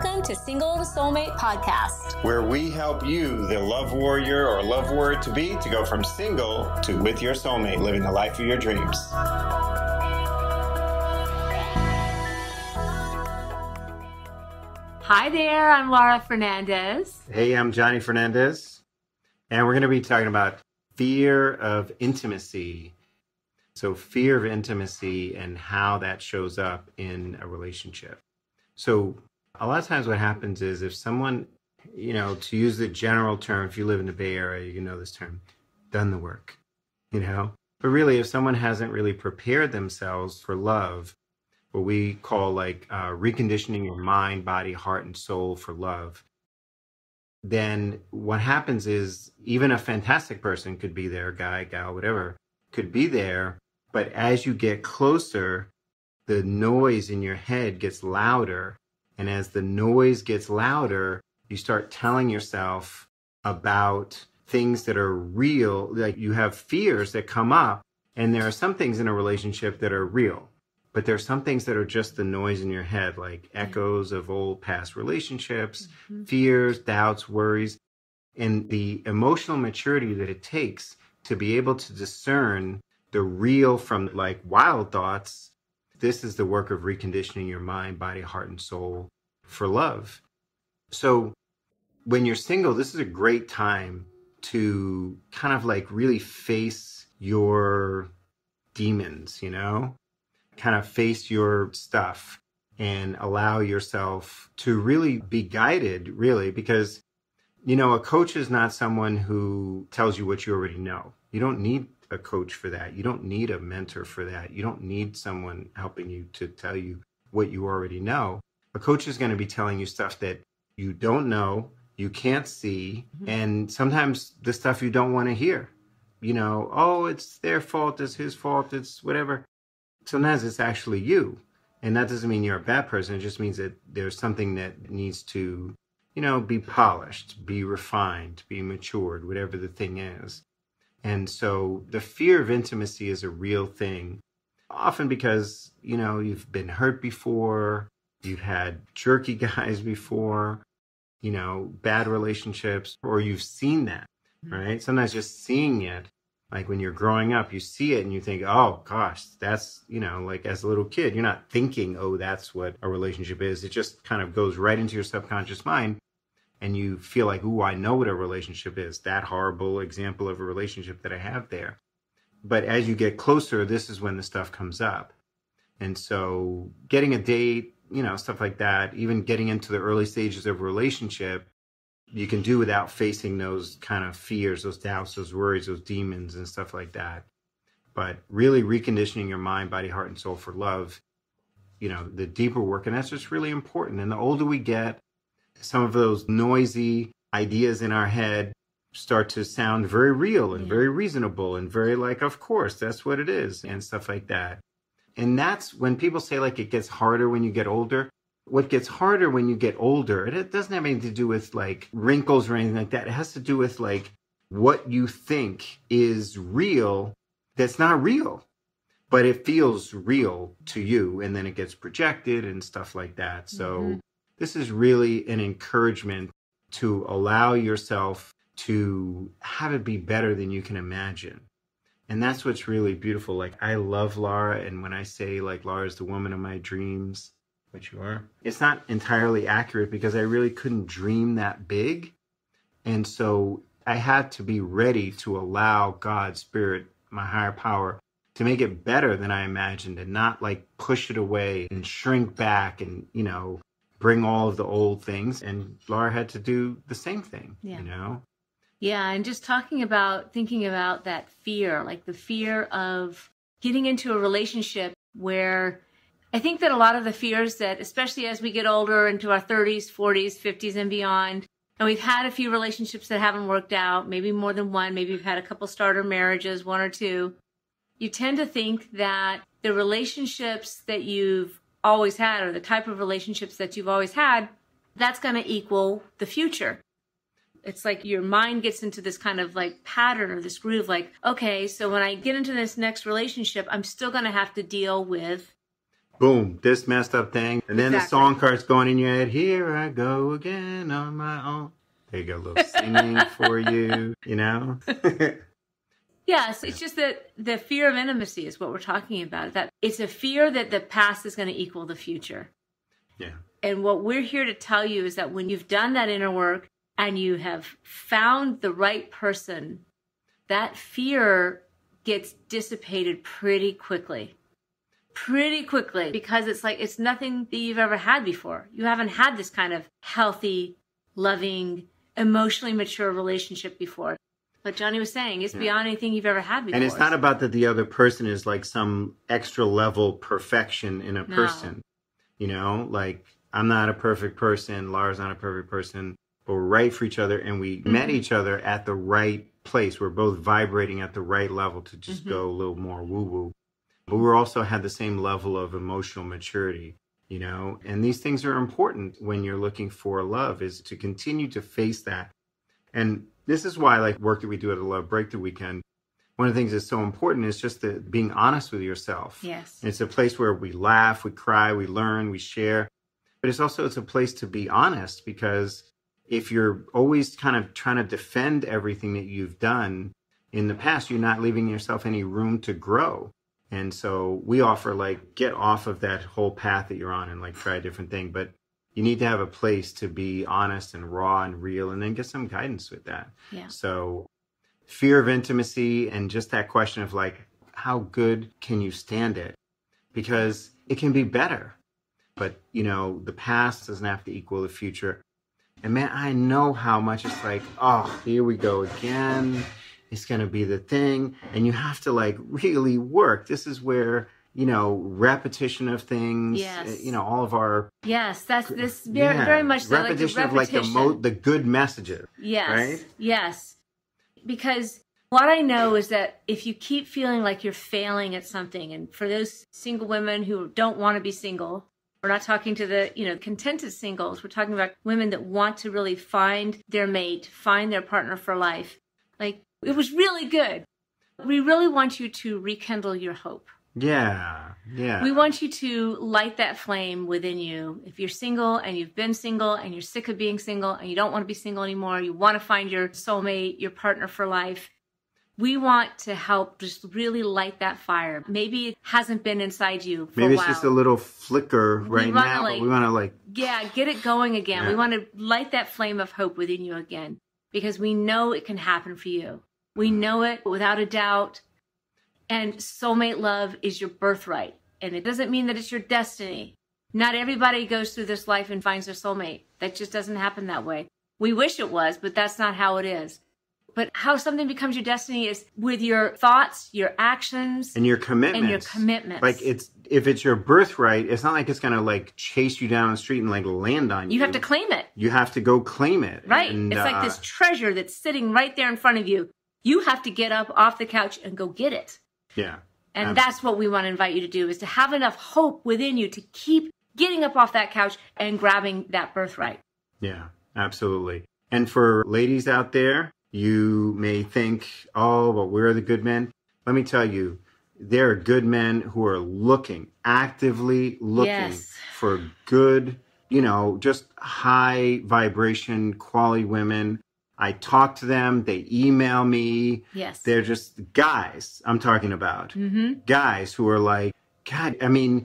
Welcome to Single to Soulmate podcast, where we help you, the love warrior or love warrior to be, to go from single to with your soulmate, living the life of your dreams. Hi there, I'm Laura Fernandez. Hey, I'm Johnny Fernandez. And we're going to be talking about fear of intimacy. So, fear of intimacy and how that shows up in a relationship. So, a lot of times what happens is if someone, you know, to use the general term, if you live in the Bay Area, you know this term, done the work, you know? But really, if someone hasn't really prepared themselves for love, what we call like uh, reconditioning your mind, body, heart, and soul for love, then what happens is even a fantastic person could be there, guy, gal, whatever, could be there. But as you get closer, the noise in your head gets louder. And as the noise gets louder, you start telling yourself about things that are real. Like you have fears that come up. And there are some things in a relationship that are real but there's some things that are just the noise in your head, like echoes of old past relationships, mm-hmm. fears, doubts, worries, and the emotional maturity that it takes to be able to discern the real from like wild thoughts. This is the work of reconditioning your mind, body, heart, and soul for love. So when you're single, this is a great time to kind of like really face your demons, you know? kind of face your stuff and allow yourself to really be guided, really, because, you know, a coach is not someone who tells you what you already know. You don't need a coach for that. You don't need a mentor for that. You don't need someone helping you to tell you what you already know. A coach is going to be telling you stuff that you don't know, you can't see, mm-hmm. and sometimes the stuff you don't want to hear. You know, oh, it's their fault, it's his fault, it's whatever sometimes it's actually you. And that doesn't mean you're a bad person. It just means that there's something that needs to, you know, be polished, be refined, be matured, whatever the thing is. And so the fear of intimacy is a real thing, often because, you know, you've been hurt before, you've had jerky guys before, you know, bad relationships, or you've seen that, mm-hmm. right? Sometimes just seeing it like when you're growing up, you see it and you think, oh gosh, that's, you know, like as a little kid, you're not thinking, oh, that's what a relationship is. It just kind of goes right into your subconscious mind. And you feel like, oh, I know what a relationship is. That horrible example of a relationship that I have there. But as you get closer, this is when the stuff comes up. And so getting a date, you know, stuff like that, even getting into the early stages of a relationship, you can do without facing those kind of fears, those doubts, those worries, those demons, and stuff like that. But really reconditioning your mind, body, heart, and soul for love, you know, the deeper work, and that's just really important. And the older we get, some of those noisy ideas in our head start to sound very real and very reasonable and very like, of course, that's what it is, and stuff like that. And that's when people say like it gets harder when you get older what gets harder when you get older, and it doesn't have anything to do with like wrinkles or anything like that. It has to do with like what you think is real that's not real, but it feels real to you. And then it gets projected and stuff like that. So mm-hmm. This is really an encouragement to allow yourself to have it be better than you can imagine. And that's what's really beautiful. Like, I love Laura. And when I say, like, Laura is the woman of my dreams, which you are. It's not entirely accurate because I really couldn't dream that big. And so I had to be ready to allow God's Spirit, my higher power, to make it better than I imagined and not like push it away and shrink back and, you know, bring all of the old things. And Laura had to do the same thing, yeah. you know? Yeah. And just talking about, thinking about that fear, like the fear of getting into a relationship where I think that a lot of the fears that, especially as we get older into our 30s, 40s, 50s, and beyond, and we've had a few relationships that haven't worked out, maybe more than one, maybe we've had a couple starter marriages, one or two. You tend to think that the relationships that you've always had, or the type of relationships that you've always had, that's going to equal the future. It's like your mind gets into this kind of like pattern or this groove, like, okay, so when I get into this next relationship, I'm still going to have to deal with boom, this messed up thing. And then Exactly. the song starts going in your head, here I go again on my own. There you go, a little singing for you, you know? Yes, it's just that the fear of intimacy is what we're talking about. That it's a fear that the past is going to equal the future. yeah. And what we're here to tell you is that when you've done that inner work and you have found the right person, that fear gets dissipated pretty quickly. Pretty quickly because it's like it's nothing that you've ever had before. You haven't had this kind of healthy, loving, emotionally mature relationship before. But Johnny was saying it's Yeah. beyond anything you've ever had before. And it's not about that the other person is like some extra level perfection in a No. person. You know, like I'm not a perfect person, Laura's not a perfect person, but we're right for each other and we met each other at the right place. We're both vibrating at the right level to just Mhm. go a little more woo woo. But we also had the same level of emotional maturity, you know, and these things are important when you're looking for love is to continue to face that. And this is why like work that we do at the Love Breakthrough Weekend one of the things that's so important is just the being honest with yourself. Yes. It's a place where we laugh, we cry, we learn, we share. But it's also it's a place to be honest because if you're always kind of trying to defend everything that you've done in the past, you're not leaving yourself any room to grow. And so we offer like get off of that whole path that you're on and like try a different thing. But you need to have a place to be honest and raw and real and then get some guidance with that. Yeah. So fear of intimacy and just that question of like, how good can you stand it? Because it can be better. But, you know, the past doesn't have to equal the future. And man, I know how much it's like, oh, here we go again. It's going to be the thing. And you have to like really work. This is where, you know, repetition of things, Yes. uh, you know, all of our Yes, that's this very yeah, very much so, like the repetition of like the mo- the good messages. Yes. right? Yes. Because what I know is that if you keep feeling like you're failing at something, and for those single women who don't want to be single, we're not talking to the, you know, contented singles. We're talking about women that want to really find their mate, find their partner for life. Like, it was really good. We really want you to rekindle your hope. Yeah, yeah. We want you to light that flame within you. If you're single and you've been single and you're sick of being single and you don't want to be single anymore, you want to find your soulmate, your partner for life. We want to help just really light that fire. Maybe it hasn't been inside you for Maybe it's just a little flicker right now, like- but we want to like, yeah, get it going again. We want to light that flame of hope within you again because we know it can happen for you. We know it without a doubt. And soulmate love is your birthright. And it doesn't mean that it's your destiny. Not everybody goes through this life and finds their soulmate. That just doesn't happen that way. We wish it was, but that's not how it is. But how something becomes your destiny is with your thoughts, your actions, and your commitments. and your commitments. Like it's if it's your birthright, it's not like it's gonna like chase you down the street and like land on you. you have to claim it. You have to go claim it. Right. And, it's like uh, this treasure that's sitting right there in front of you. You have to get up off the couch and go get it. Yeah. And Absolutely. that's what we want to invite you to do is to have enough hope within you to keep getting up off that couch and grabbing that birthright. Yeah. Absolutely. And for ladies out there, you may think, oh, but we're the good men. Let me tell you, there are good men who are looking, actively looking Yes. for good, you know, just high vibration, quality women. I talk to them, they email me. Yes. They're just guys I'm talking about. mm-hmm. Guys who are like, God, I mean,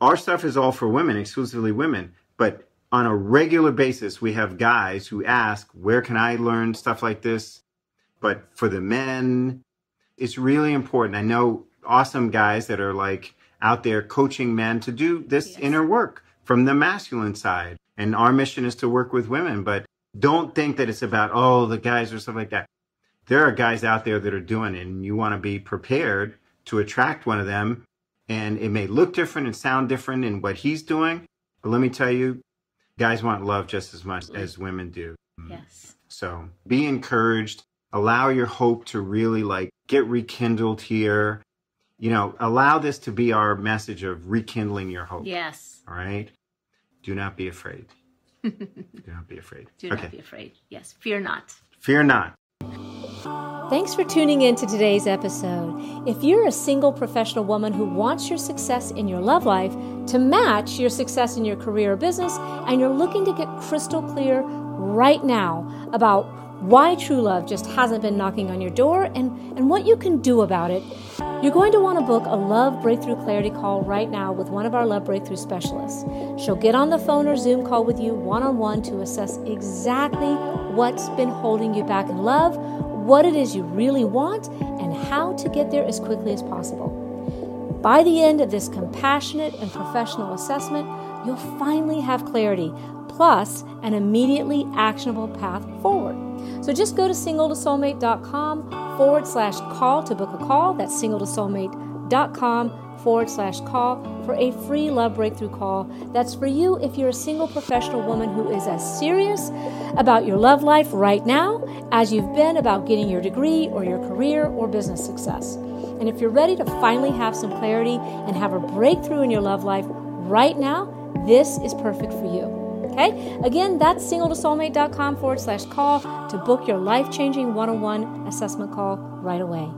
our stuff is all for women, exclusively women, but on a regular basis, we have guys who ask, where can I learn stuff like this? But for the men, it's really important. I know awesome guys that are like out there coaching men to do this Yes. inner work from the masculine side. And our mission is to work with women, but don't think that it's about, oh, the guys or stuff like that. There are guys out there that are doing it, and you want to be prepared to attract one of them. And it may look different and sound different in what he's doing, but let me tell you, guys want love just as much mm-hmm. as women do. Mm-hmm. Yes. So be encouraged. Allow your hope to really like get rekindled here. You know, allow this to be our message of rekindling your hope. Yes. All right. Do not be afraid. Do not be afraid. Do okay. not be afraid. Yes. Fear not. Fear not. Thanks for tuning in to today's episode. If you're a single professional woman who wants your success in your love life to match your success in your career or business, and you're looking to get crystal clear right now about why true love just hasn't been knocking on your door and, and what you can do about it, you're going to want to book a Love Breakthrough Clarity call right now with one of our Love Breakthrough specialists. She'll get on the phone or Zoom call with you one on one to assess exactly what's been holding you back in love, what it is you really want, and how to get there as quickly as possible. By the end of this compassionate and professional assessment, you'll finally have clarity, plus an immediately actionable path forward. So just go to singletosoulmate.com forward slash call to book a call. That's singletosoulmate.com forward slash call for a free love breakthrough call. That's for you if you're a single professional woman who is as serious about your love life right now as you've been about getting your degree or your career or business success. And if you're ready to finally have some clarity and have a breakthrough in your love life right now, this is perfect for you. Okay? Again, that's singletosoulmate.com forward slash call to book your life changing one on one assessment call right away.